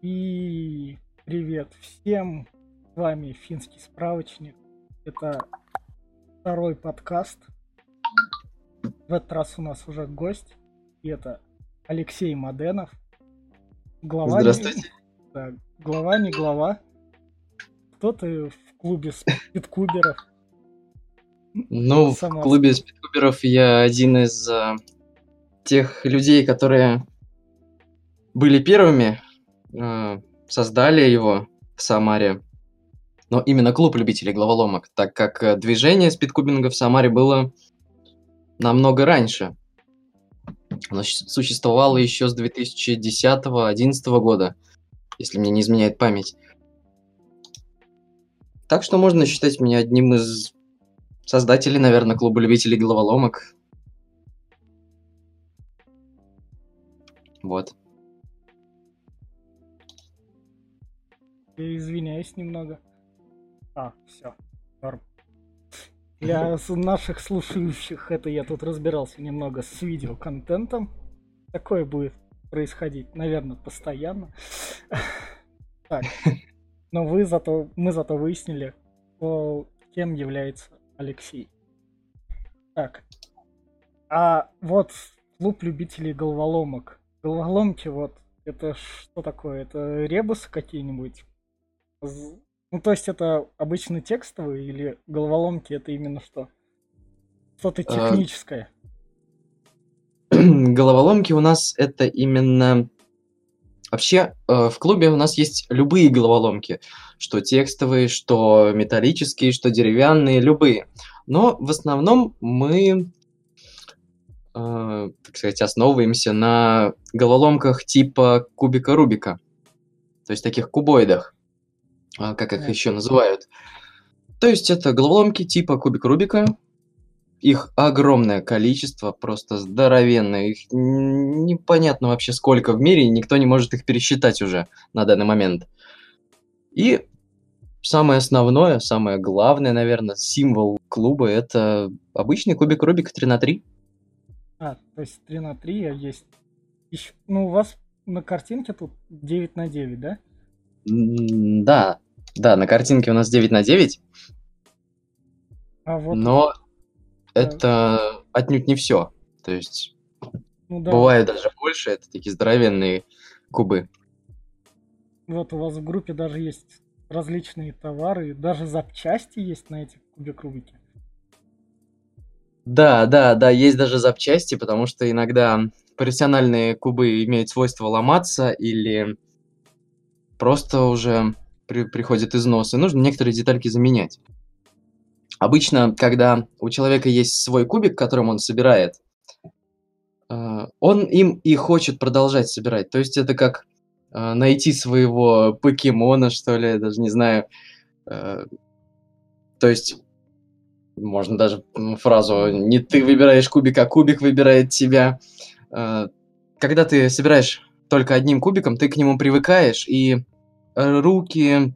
И привет всем, с вами Финский справочник. Это второй подкаст. В этот раз у нас уже гость, и это Алексей Маденов. Глава Здравствуйте. Не, да, глава не глава. Кто ты в клубе спидкуберов? Ну, Сама в клубе спидкуберов я один из а, тех людей, которые были первыми, создали его в Самаре. Но именно клуб любителей главоломок, так как а, движение спидкубинга в Самаре было намного раньше. Оно существовало еще с 2010-2011 года, если мне не изменяет память. Так что можно считать меня одним из создателей, наверное, клуба любителей головоломок. Вот. Извиняюсь немного. А, все, норм. Для наших слушающих это я тут разбирался немного с видеоконтентом. Такое будет происходить, наверное, постоянно. Так. Но вы зато, мы зато выяснили, кто- кем является Алексей. Так. А вот клуб любителей головоломок. Головоломки вот, это что такое? Это ребусы какие-нибудь? Ну, то есть это обычно текстовые или головоломки это именно что? Что-то А, техническое. Головоломки у нас это именно... Вообще, э, в клубе у нас есть любые головоломки. Что текстовые, что металлические, что деревянные, любые. Но в основном мы, э, так сказать, основываемся на головоломках типа кубика Рубика. То есть таких кубоидах, как их еще называют. То есть это головоломки типа кубика Рубика. Их огромное количество, просто здоровенное. Их непонятно вообще сколько в мире, никто не может их пересчитать уже на данный момент. И самое основное, самое главное, наверное, символ клуба это обычный кубик Рубика 3 на 3. А, то есть 3 на 3, а есть... Ну, у вас на картинке тут 9 на 9, да? Да, да, на картинке у нас 9 на 9, А вот, но Да. это отнюдь не все. То есть ну да, бывает даже больше, это такие здоровенные кубы. вот у вас в группе даже есть различные товары, даже запчасти есть на эти кубик Рубики. Да, да, да, есть даже запчасти, потому что иногда профессиональные кубы имеют свойство ломаться или просто уже при- приходит износ, и нужно некоторые детальки заменять. Обычно, когда у человека есть свой кубик, которым он собирает, э, он им и хочет продолжать собирать. То есть это как э, найти своего покемона, что ли, я даже не знаю. Э, То есть можно даже фразу «не ты выбираешь кубик, а кубик выбирает тебя». Когда ты собираешь только одним кубиком, ты к нему привыкаешь, и руки,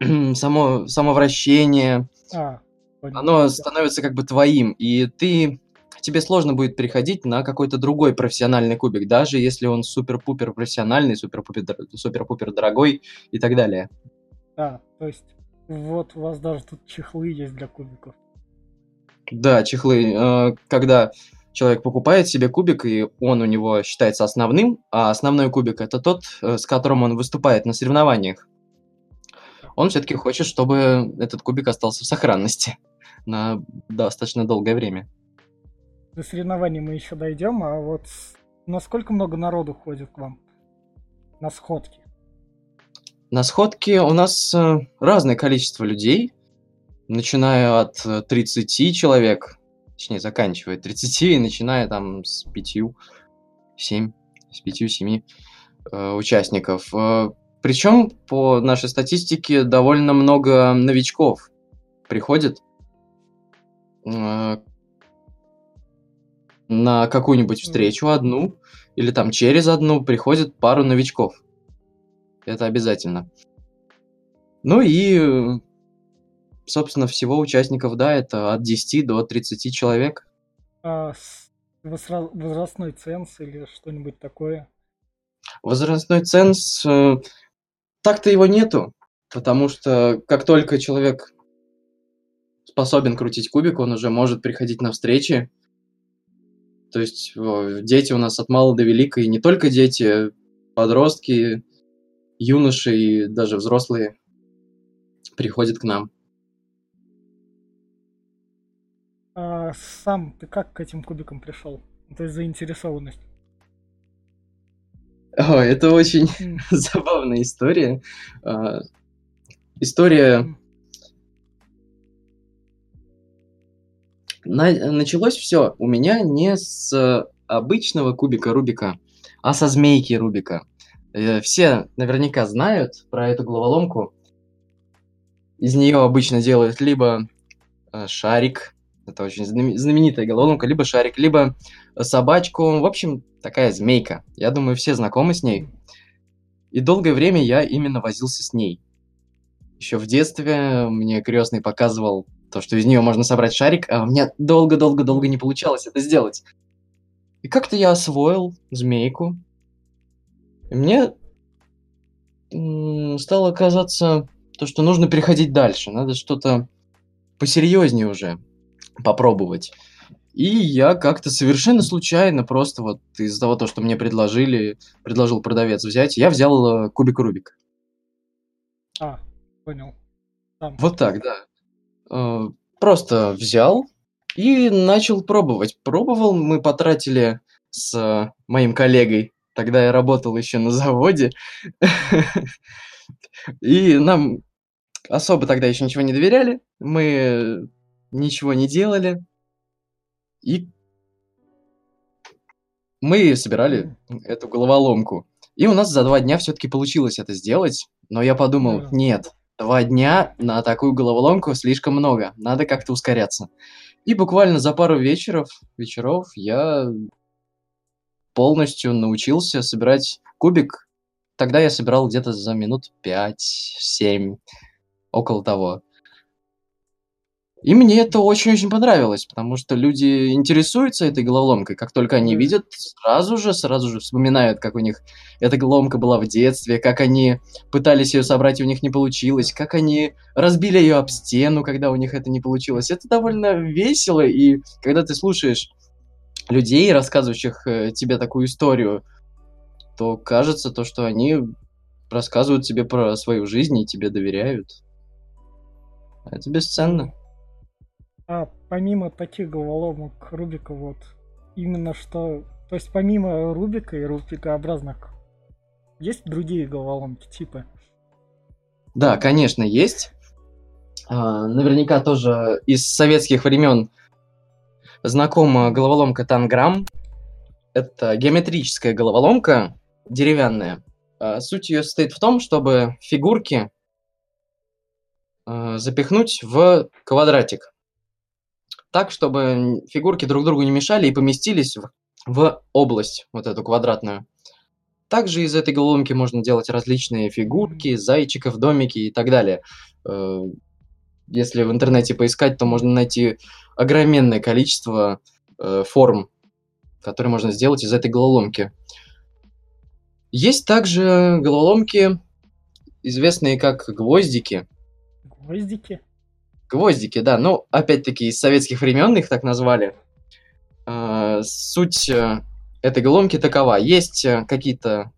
само, само вращение, А, оно становится как бы твоим, и ты тебе сложно будет переходить на какой-то другой профессиональный кубик, даже если он супер-пупер профессиональный, супер-пупер, супер-пупер дорогой и так далее. Да, то есть вот у вас даже тут чехлы есть для кубиков. Да, чехлы. э, Когда человек покупает себе кубик, и он у него считается основным, а основной кубик это тот, э, с которым он выступает на соревнованиях. Он все-таки хочет, чтобы этот кубик остался в сохранности на достаточно долгое время. До соревнований мы еще дойдем, а вот насколько много народу ходит к вам на сходки? На сходке у нас э, разное количество людей, начиная от э, 30 человек, точнее, заканчивая 30 и начиная там с 5, 7, с 5-7 участников. Причем по нашей статистике довольно много новичков приходит э, на какую-нибудь встречу одну или там через одну приходит пару новичков. Это обязательно. Ну и, э, собственно, всего участников, да, это от 10 до 30 человек. А возрастной ценз или что-нибудь такое? Возрастной ценз, э, так-то его нету, потому что как только человек способен крутить кубик, он уже может приходить на встречи. То есть дети у нас от мала до велика, и не только дети, подростки, юноши и даже взрослые приходят к нам. А сам ты как к этим кубикам пришел? То есть заинтересованность? О, это очень mm. забавная история. А, история На, началось все у меня не с обычного кубика Рубика, а со змейки Рубика. Э, все наверняка знают про эту головоломку. Из нее обычно делают либо э, шарик, это очень знаменитая головоломка, либо шарик, либо собачку. В общем, такая змейка. Я думаю, все знакомы с ней. И долгое время я именно возился с ней. Еще в детстве мне крестный показывал то, что из нее можно собрать шарик, а у меня долго-долго-долго не получалось это сделать. И как-то я освоил змейку. И мне стало казаться то, что нужно переходить дальше. Надо что-то посерьезнее уже попробовать. И я как-то совершенно случайно, просто вот из-за того, то, что мне предложили, предложил продавец взять, я взял э, кубик Рубик. А, понял. Там. Вот так, да. Э, просто взял и начал пробовать. Пробовал, мы потратили с моим коллегой, тогда я работал еще на заводе, и нам особо тогда еще ничего не доверяли, мы ничего не делали, и мы собирали эту головоломку. И у нас за два дня все-таки получилось это сделать, но я подумал, нет, Два дня на такую головоломку слишком много, надо как-то ускоряться. И буквально за пару вечеров, вечеров я полностью научился собирать кубик. Тогда я собирал где-то за минут 5-7, около того. И мне это очень-очень понравилось, потому что люди интересуются этой головоломкой. Как только они видят, сразу же, сразу же вспоминают, как у них эта головоломка была в детстве, как они пытались ее собрать, и у них не получилось, как они разбили ее об стену, когда у них это не получилось. Это довольно весело, и когда ты слушаешь людей, рассказывающих э, тебе такую историю, то кажется то, что они рассказывают тебе про свою жизнь и тебе доверяют. Это бесценно. А помимо таких головоломок Рубика, вот именно что... То есть помимо Рубика и Рубикообразных, есть другие головоломки, типа? Да, конечно, есть. А, наверняка тоже из советских времен знакома головоломка Танграм. Это геометрическая головоломка, деревянная. А, суть ее состоит в том, чтобы фигурки а, запихнуть в квадратик так, чтобы фигурки друг другу не мешали и поместились в, в область, вот эту квадратную. Также из этой головоломки можно делать различные фигурки, зайчиков, домики и так далее. Э, если в интернете поискать, то можно найти огроменное количество э, форм, которые можно сделать из этой головоломки. Есть также головоломки, известные как гвоздики. Гвоздики? Гвоздики, да. Ну, опять-таки, из советских времен их так назвали. А, суть э, этой головки такова. Есть э, какие-то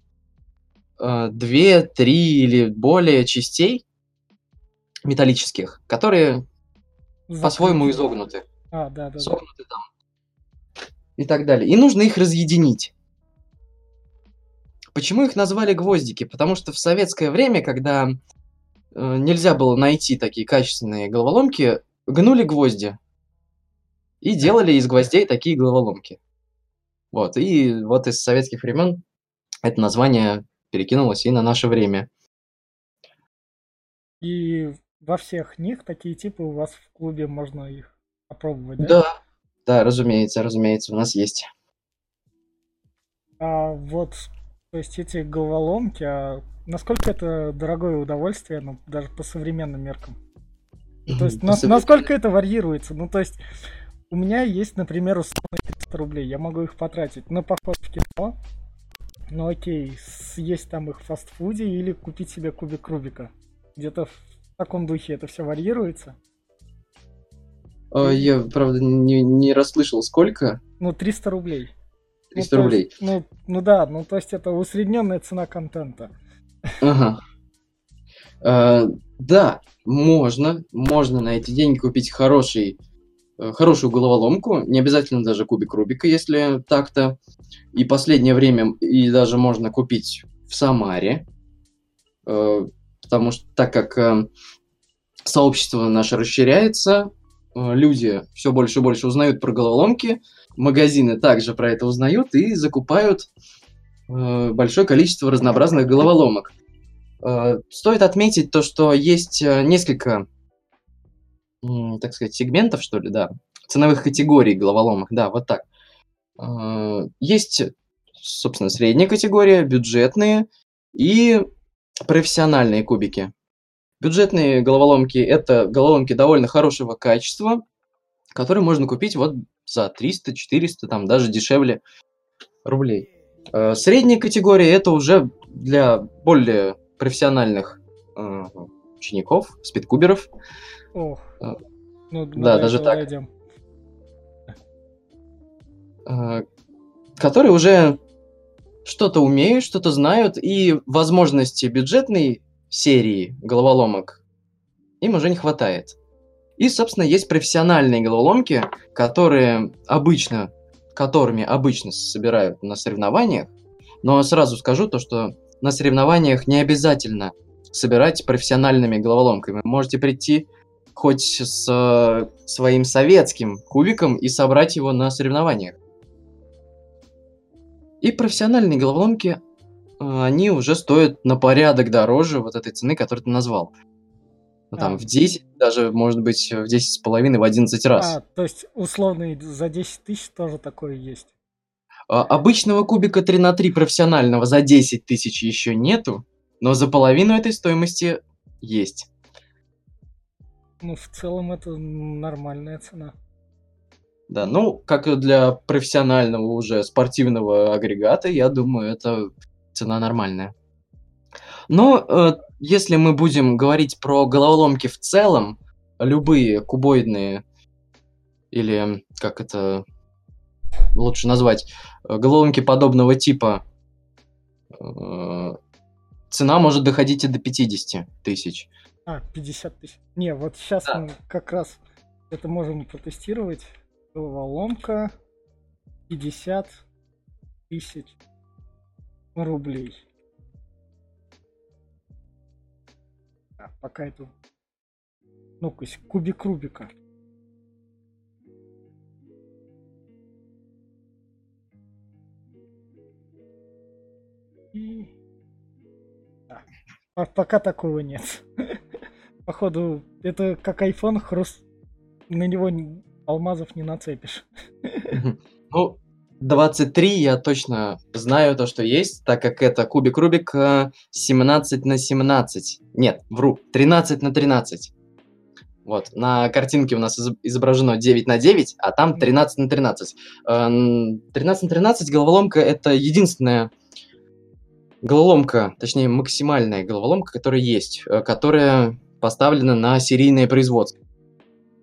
э, две, три или более частей металлических, которые по-своему изогнуты. А, да, да. Согнуты там. И так далее. И нужно их разъединить. Почему их назвали гвоздики? Потому что в советское время, когда Э, нельзя было найти такие качественные головоломки, гнули гвозди и делали из гвоздей такие головоломки. Вот, и вот из советских времен это название перекинулось и на наше время. И во всех них такие типы у вас в клубе можно их попробовать, да? Да, да, разумеется, разумеется, у нас есть. А вот, то есть эти головоломки, а насколько это дорогое удовольствие, ну, даже по современным меркам? То есть, на, насколько это варьируется? Ну, то есть, у меня есть, например, условно 500 рублей. Я могу их потратить на поход в кино. Ну, окей, съесть там их в фастфуде или купить себе кубик Рубика. Где-то в таком духе это все варьируется. А, Я, правда, не, не расслышал, сколько? Ну, 300 рублей. 300 ну, рублей. Есть, ну, ну да, ну то есть это усредненная цена контента. Ага. А, да, можно, можно на эти деньги купить хороший, э, хорошую головоломку, не обязательно даже кубик Рубика, если так-то. И последнее время и даже можно купить в Самаре, э, потому что так как э, сообщество наше расширяется, э, люди все больше и больше узнают про головоломки, магазины также про это узнают и закупают э, большое количество разнообразных головоломок. Э, Стоит отметить то, что есть э, несколько, так сказать, сегментов, что ли, да, ценовых категорий головоломок, да, вот так. Э, Есть, собственно, средняя категория, бюджетные и профессиональные кубики. Бюджетные головоломки – это головоломки довольно хорошего качества, которые можно купить вот за 300, 400, там даже дешевле рублей. Э, Средняя категория – это уже для более профессиональных э, учеников, спидкуберов. Ох. А, Ну, да, даже так. дойдем. э, которые уже что-то умеют, что-то знают, и возможности бюджетной серии головоломок им уже не хватает. И, собственно, есть профессиональные головоломки, которые обычно, которыми обычно собирают на соревнованиях, но сразу скажу то, что на соревнованиях не обязательно собирать профессиональными головоломками. Можете прийти хоть с э, своим советским кубиком и собрать его на соревнованиях. И профессиональные головоломки, э, они уже стоят на порядок дороже вот этой цены, которую ты назвал. Ну, там А. в 10, даже, может быть, в 10 с половиной, в 11 раз. А, то есть условный за 10 тысяч тоже такое есть. А, Обычного кубика 3 на 3 профессионального за 10 тысяч еще нету, но за половину этой стоимости есть. Ну, в целом это нормальная цена. Да, ну, как и для профессионального уже спортивного агрегата, я думаю, это цена нормальная. Но э, если мы будем говорить про головоломки в целом, любые кубоидные или как это лучше назвать, э, головоломки подобного типа, э, цена может доходить и до 50 тысяч. А, 50 тысяч. Не, вот сейчас Да. мы как раз это можем протестировать. Головоломка 50 тысяч рублей. А, пока это... Ну-ка, с- кубик Рубика. А, по- пока такого нет. Походу, это как iPhone, хруст... на него алмазов не нацепишь. Ну, 23 я точно знаю то, что есть, так как это кубик Рубик э, 17 на 17. Нет, вру, 13 на 13. Вот, на картинке у нас изоб- изображено 9 на 9, а там 13 на 13. Э, н- 13 на 13 головоломка это единственная головоломка, точнее максимальная головоломка, которая есть, э, которая поставлена на серийное производство.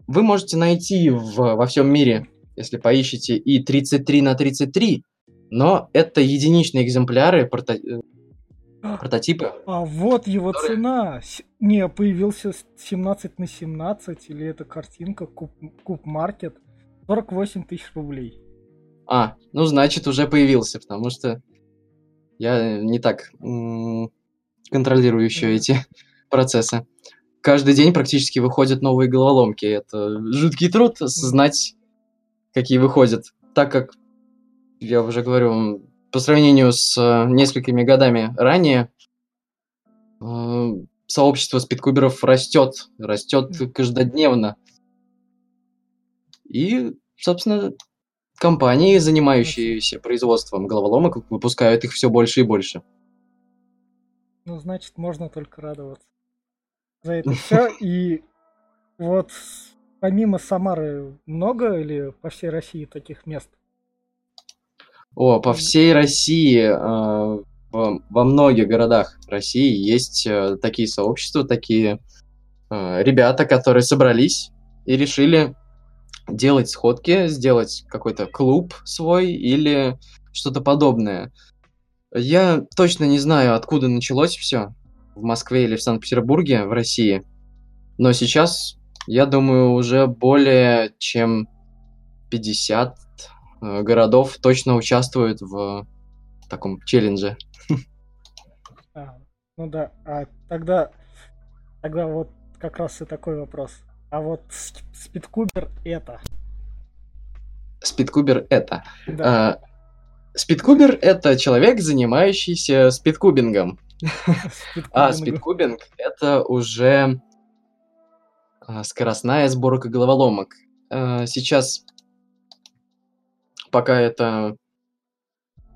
Вы можете найти в, во всем мире, если поищите, и 33 на 33, но это единичные экземпляры, прото- э, прототипы. А вот его Который- цена. Не, появился с- 17 на 17, или это картинка, куб, куб маркет. 48 тысяч рублей. А, ну значит уже появился, потому что я не так контролирую еще Мгм. эти процессы. Каждый день практически выходят новые головоломки. Это жуткий труд знать, какие выходят. Так как, я уже говорю, по сравнению с э, несколькими годами ранее, э, сообщество спидкуберов растет, растет каждодневно. И, собственно, компании, занимающиеся производством головоломок, выпускают их все больше и больше. Ну, значит, можно только радоваться за это все. И вот помимо Самары много или по всей России таких мест? О, по всей России э, во, многих городах России есть э, такие сообщества, такие э, ребята, которые собрались и решили делать сходки, сделать какой-то клуб свой или что-то подобное. Я точно не знаю, откуда началось все, в Москве или в Санкт-Петербурге, в России, но сейчас, я думаю, уже более чем 50 э, городов точно участвуют в таком челлендже. А, ну да, а тогда, тогда вот как раз и такой вопрос. А вот спидкубер это? Спидкубер это? Да. А, спидкубер это человек, занимающийся спидкубингом. А спидкубинг это уже скоростная сборка головоломок. А, сейчас пока это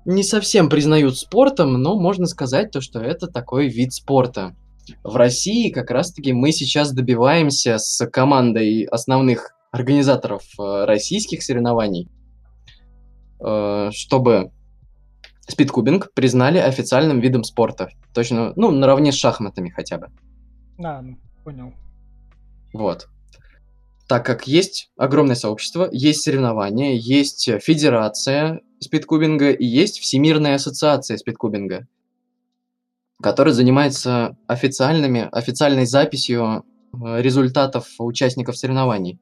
не совсем признают спортом, но можно сказать то, что это такой вид спорта. В России как раз-таки мы сейчас добиваемся с командой основных организаторов э, российских соревнований, э, чтобы спидкубинг признали официальным видом спорта. Точно, ну, наравне с шахматами хотя бы. Да, ну, понял. Вот так как есть огромное сообщество, есть соревнования, есть федерация спидкубинга и есть Всемирная ассоциация спидкубинга, которая занимается официальными, официальной записью э, результатов участников соревнований.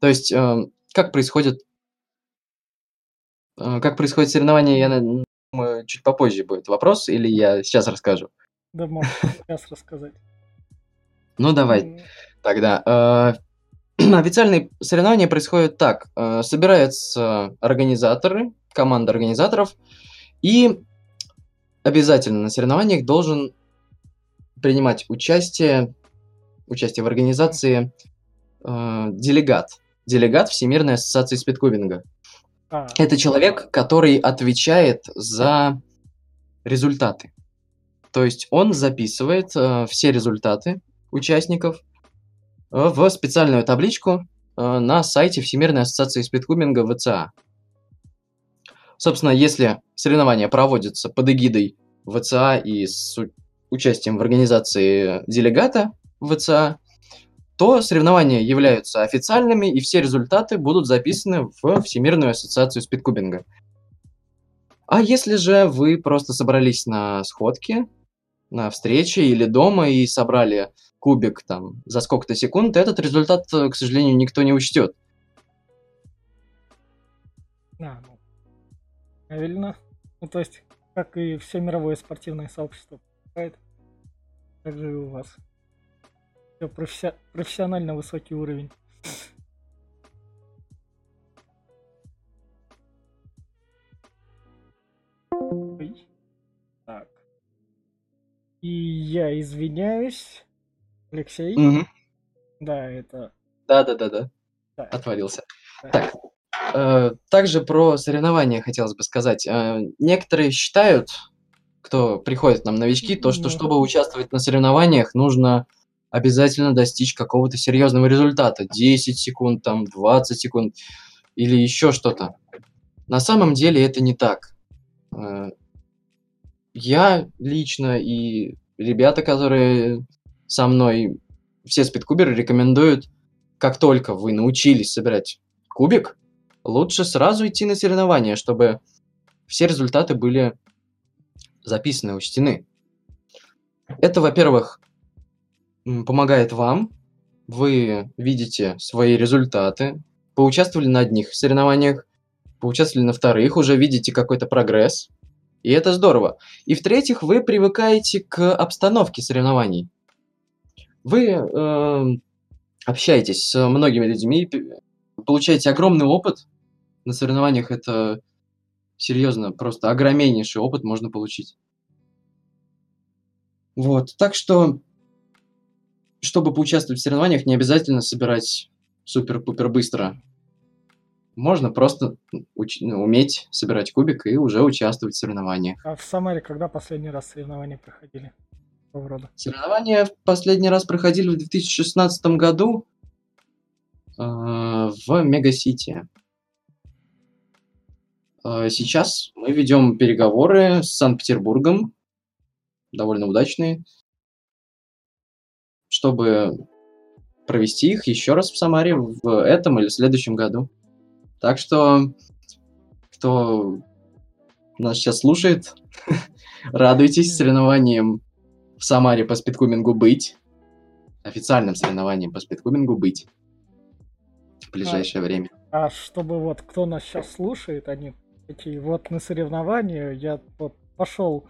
То есть, э, как происходит, э, как происходит соревнование, я думаю, чуть попозже будет вопрос, или я сейчас расскажу? Да, можно сейчас рассказать. Ну, давай. Тогда официальные соревнования происходят так. Э, собираются организаторы, команда организаторов, и обязательно на соревнованиях должен принимать участие, участие в организации э, делегат. Делегат Всемирной ассоциации спидкубинга. А. Это человек, который отвечает за результаты. То есть он записывает э, все результаты участников – в специальную табличку э, на сайте Всемирной ассоциации спидкубинга ВЦА. Собственно, если соревнования проводятся под эгидой ВЦА и с участием в организации делегата ВЦА, то соревнования являются официальными, и все результаты будут записаны в Всемирную ассоциацию спидкубинга. А если же вы просто собрались на сходке, на встрече или дома и собрали кубик там за сколько-то секунд, этот результат, э, к сожалению, никто не учтет. А, ну, правильно. Ну, то есть, как и все мировое спортивное сообщество так же и у вас. Все професси... профессионально высокий уровень. И я извиняюсь. Алексей? Мгм. Да, это... Да-да-да-да. Да. Отвалился. Да. Так, э, также про соревнования хотелось бы сказать. Э, некоторые считают, кто приходит нам новички, то, что чтобы участвовать на соревнованиях, нужно обязательно достичь какого-то серьезного результата. 10 секунд, там, 20 секунд или еще что-то. На самом деле это не так. Я лично и ребята, которые со мной все спидкуберы рекомендуют, как только вы научились собирать кубик, лучше сразу идти на соревнования, чтобы все результаты были записаны, учтены. Это, во-первых, помогает вам, вы видите свои результаты, поучаствовали на одних соревнованиях, поучаствовали на вторых, уже видите какой-то прогресс, и это здорово. И в-третьих, вы привыкаете к обстановке соревнований. Вы э, общаетесь с многими людьми, получаете огромный опыт. На соревнованиях это серьезно, просто огромнейший опыт можно получить. Вот, так что, чтобы поучаствовать в соревнованиях, не обязательно собирать супер-пупер быстро. Можно просто уч- ну, уметь собирать кубик и уже участвовать в соревнованиях. А в Самаре когда последний раз соревнования проходили? рода. Соревнования в последний раз проходили в 2016 году э, в Мегасити. Э, сейчас мы ведем переговоры с Санкт-Петербургом, довольно удачные, чтобы провести их еще раз в Самаре в этом или следующем году. Так что, кто нас сейчас слушает, радуйтесь соревнованиям в Самаре по спидкубингу быть. Официальным соревнованием по спидкубингу быть в ближайшее а, время. А чтобы вот кто нас сейчас слушает, они такие вот на соревнования, я вот пошел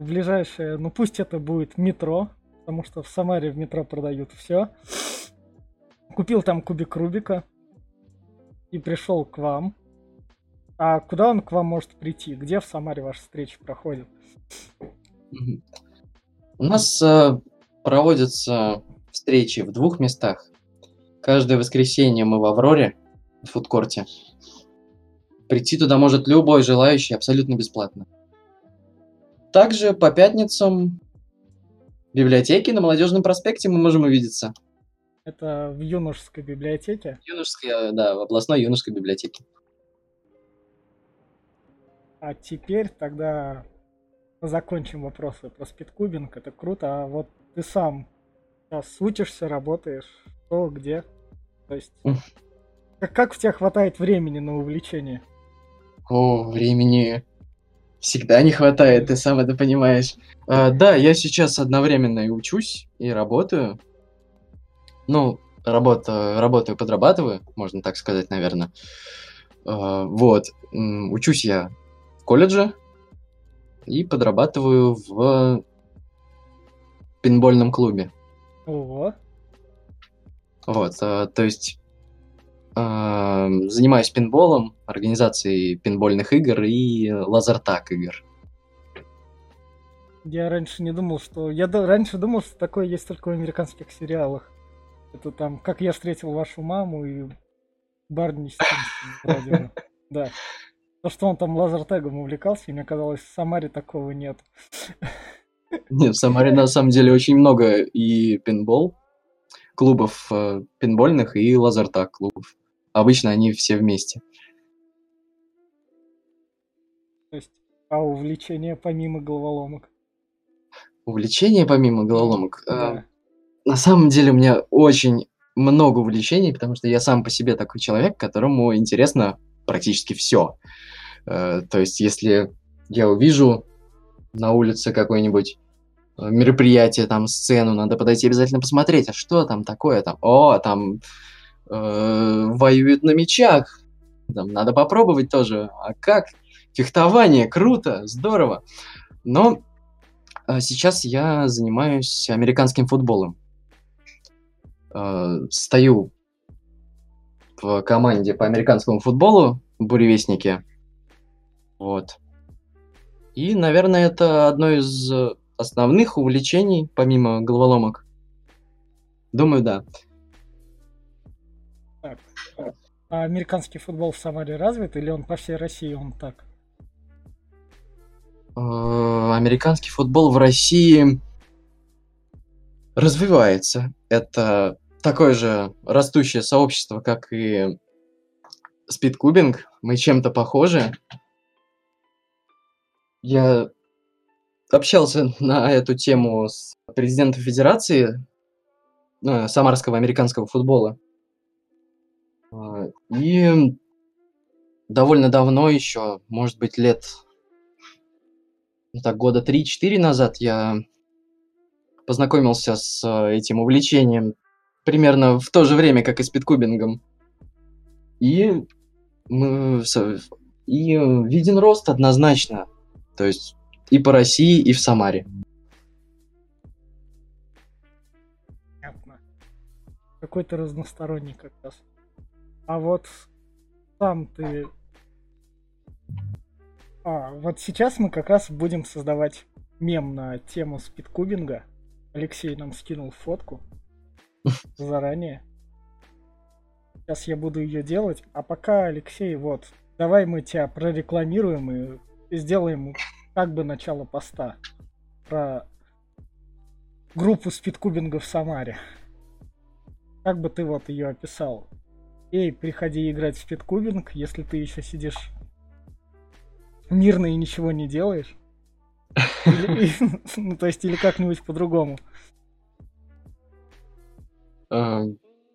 в ближайшее, ну пусть это будет метро, потому что в Самаре в метро продают все. Купил там кубик Рубика и пришел к вам. А куда он к вам может прийти? Где в Самаре ваша встреча проходит? У нас э, проводятся встречи в двух местах. Каждое воскресенье мы в Авроре, в фудкорте. Прийти туда может любой желающий абсолютно бесплатно. Также по пятницам в библиотеке на Молодежном проспекте мы можем увидеться. Это в юношеской библиотеке? Юношеская, да, в областной юношеской библиотеке. А теперь тогда закончим вопросы про спидкубинг. Это круто. А вот ты сам сейчас учишься, работаешь, что, где? То есть, как, как у тебя хватает времени на увлечение? О, времени всегда не хватает, ты сам это понимаешь. А, да, я сейчас одновременно и учусь, и работаю. Ну, работа, работаю, подрабатываю, можно так сказать, наверное. А, вот, учусь я в колледже и подрабатываю в пинбольном клубе. Ого. Вот, а, то есть занимаюсь пинболом, организацией пинбольных игр и лазертак игр. Я раньше не думал, что... Я раньше думал, что такое есть только в американских сериалах. Это там «Как я встретил вашу маму» и Барни Стинсон. Да. То, что он там лазертагом увлекался, и мне казалось, в Самаре такого нет. Нет, в Самаре на самом деле очень много и пинбол клубов э, пинбольных, и лазертаг клубов. Обычно они все вместе. То есть, а увлечение помимо головоломок? Увлечение помимо головоломок? Да. На самом деле у меня очень много увлечений, потому что я сам по себе такой человек, которому интересно практически все. Э, то есть, если я увижу на улице какое-нибудь э, мероприятие, там, сцену, надо подойти обязательно посмотреть, а что там такое там? О, там э, воюют на мечах. Там, надо попробовать тоже. А как? Фехтование, круто, здорово. Но э, сейчас я занимаюсь американским футболом. Э, стою в команде по американскому футболу в Буревестнике. Вот. И, наверное, это одно из основных увлечений, помимо головоломок. Думаю, да. А американский футбол в Самаре развит или он по всей России он так? Э, американский футбол в России развивается. Это такое же растущее сообщество, как и спидкубинг. Мы чем-то похожи. Я общался на эту тему с президентом Федерации э, Самарского американского футбола. А, и довольно давно еще, может быть, лет, ну так, года 3-4 назад я познакомился с э, этим увлечением примерно в то же время, как и с питкубингом. И, мы, и виден рост однозначно. То есть и по России, и в Самаре. Понятно. Какой-то разносторонний как раз. А вот сам ты... А, вот сейчас мы как раз будем создавать мем на тему спидкубинга. Алексей нам скинул фотку заранее. Сейчас я буду ее делать. А пока, Алексей, вот, давай мы тебя прорекламируем и сделаем как бы начало поста про группу спидкубинга в Самаре. Как бы ты вот ее описал? Эй, приходи играть в спидкубинг, если ты еще сидишь мирно и ничего не делаешь? Или, ну, то есть, или как-нибудь по-другому? А,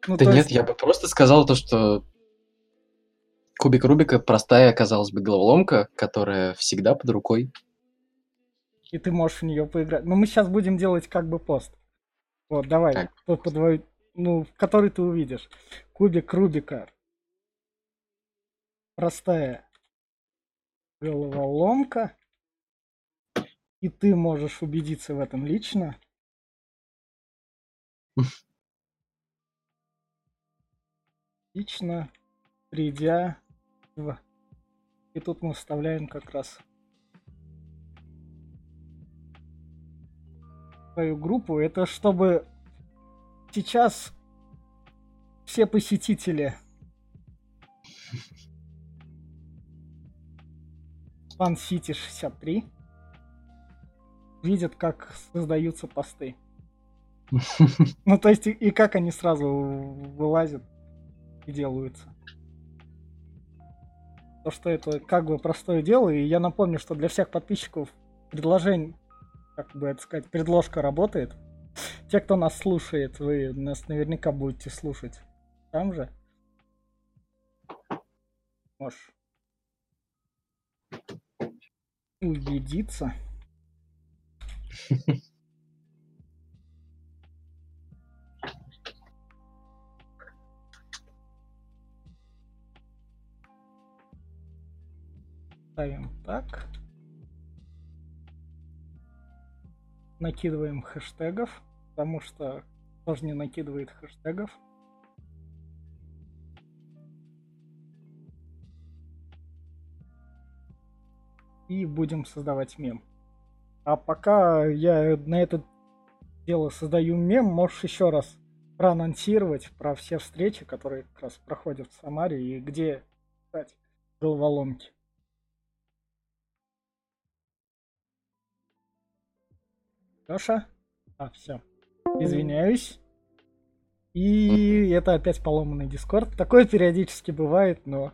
ну, да нет, есть... я бы просто сказал то, что кубик Рубика простая, казалось бы, головоломка, которая всегда под рукой. И ты можешь в нее поиграть. Но мы сейчас будем делать как бы пост. Вот, давай, как? по, ну, который ты увидишь. Кубик Рубика. Простая головоломка. И ты можешь убедиться в этом лично. Лично, придя в... И тут мы вставляем как раз свою группу. Это чтобы сейчас все посетители Фан Сити 63 видят, как создаются посты. Ну, то есть, и как они сразу вылазят и делаются. То, что это как бы простое дело, и я напомню, что для всех подписчиков предложение, как бы это сказать, предложка работает. Те, кто нас слушает, вы нас наверняка будете слушать там же. Можешь убедиться. Ставим так. Накидываем хэштегов, потому что тоже не накидывает хэштегов. И будем создавать мем. А пока я на это дело создаю мем, можешь еще раз проанонсировать про все встречи, которые как раз проходят в Самаре и где, кстати, головоломки. Леша? А, все. Извиняюсь. И это опять поломанный дискорд. Такое периодически бывает, но...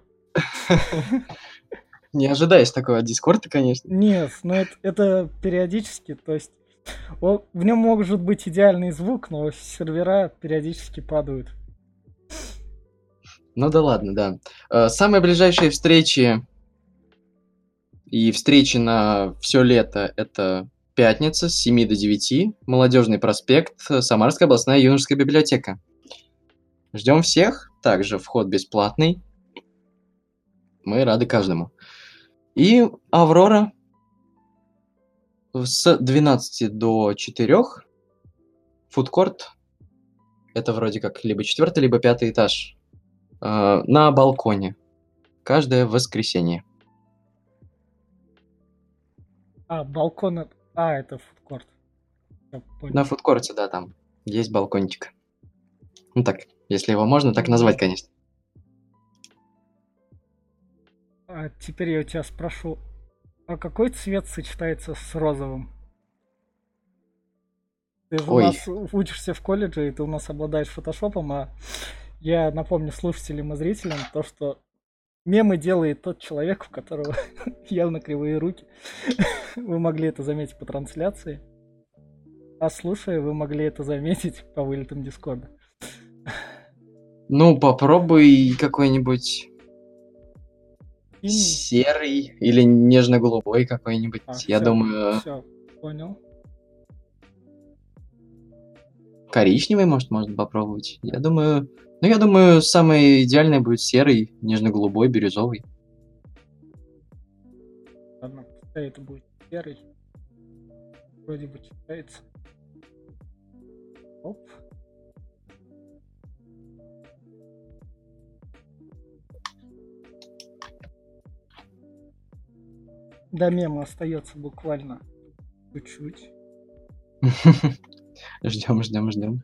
Не ожидаешь такого от Дискорда, конечно. Нет, но это, это периодически, то есть в нем может быть идеальный звук, но сервера периодически падают. Ну да ладно, да. Э, самые ближайшие встречи и встречи на все лето это пятница с 7 до 9, Молодежный проспект, Самарская областная юношеская библиотека. Ждем всех, также вход бесплатный. Мы рады каждому. И Аврора с 12 до 4 фудкорт. Это вроде как либо четвертый, либо пятый этаж. Э, на балконе. Каждое воскресенье. А, балкон... А, это фудкорт. На фудкорте, да, там есть балкончик. Ну так, если его можно так назвать, конечно. А теперь я у тебя спрошу, а какой цвет сочетается с розовым? Ты же Ой. у нас учишься в колледже, и ты у нас обладаешь фотошопом, а я напомню слушателям и зрителям то, что мемы делает тот человек, у которого явно кривые руки. вы могли это заметить по трансляции. А слушая, вы могли это заметить по вылетам Дискорда. Ну, попробуй какой-нибудь серый или нежно-голубой какой-нибудь. А, я всё, думаю... Все, понял. Коричневый, может, можно попробовать. Я думаю... Ну, я думаю, самый идеальный будет серый, нежно-голубой, бирюзовый. Ладно, это будет серый. Вроде бы читается. Оп. До мема остается буквально чуть-чуть. Ждем, ждем, ждем.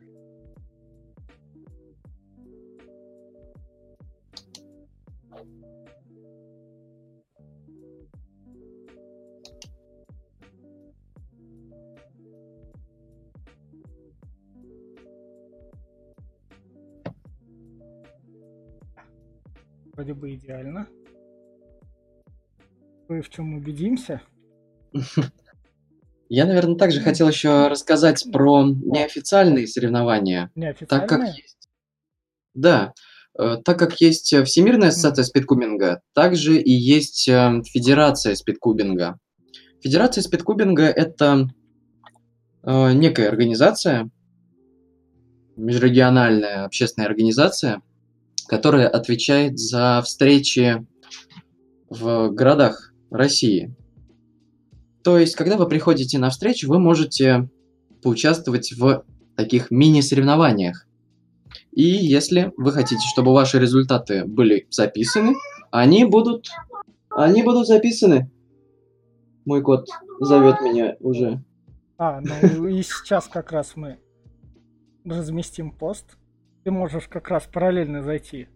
Вроде бы идеально. кое в чем убедимся. Я, наверное, также хотел еще рассказать про неофициальные соревнования, так как Неофициальные? есть. Да, э, так как есть Всемирная ассоциация спидкубинга, также и есть э, Федерация спидкубинга. Федерация спидкубинга– это э, некая организация, межрегиональная общественная организация, которая отвечает за встречи в городах России. То есть, когда вы приходите на встречу, вы можете поучаствовать в таких мини-соревнованиях. И если вы хотите, чтобы ваши результаты были записаны, они будут, они будут записаны. Мой кот зовет меня уже. А, ну и сейчас как раз мы разместим пост. Ты можешь как раз параллельно зайти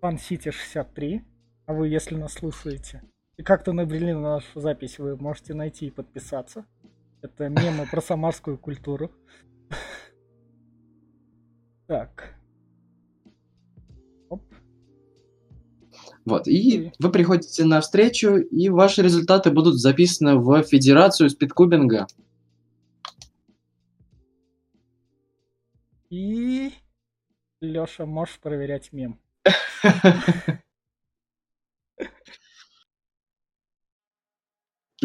в FunCity 63, а вы, если нас слушаете, как-то набрели на нашу запись, вы можете найти и подписаться. Это мемы про самарскую культуру. Так. Оп. Вот, и вы приходите на встречу, и ваши результаты будут записаны в Федерацию спидкубинга. И... Леша, можешь проверять мем.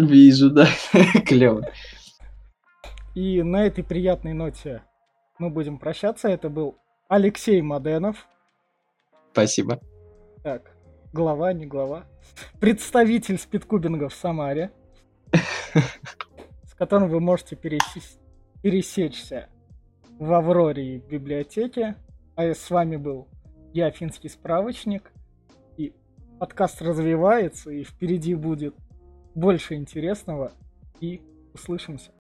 Вижу, да. Клево. И на этой приятной ноте мы будем прощаться. Это был Алексей Маденов. Спасибо. Так, глава, не глава. Представитель спидкубинга в Самаре, с которым вы можете пересечь- пересечься в Авроре и в библиотеке. А с вами был я, финский справочник. И подкаст развивается, и впереди будет больше интересного. И услышимся.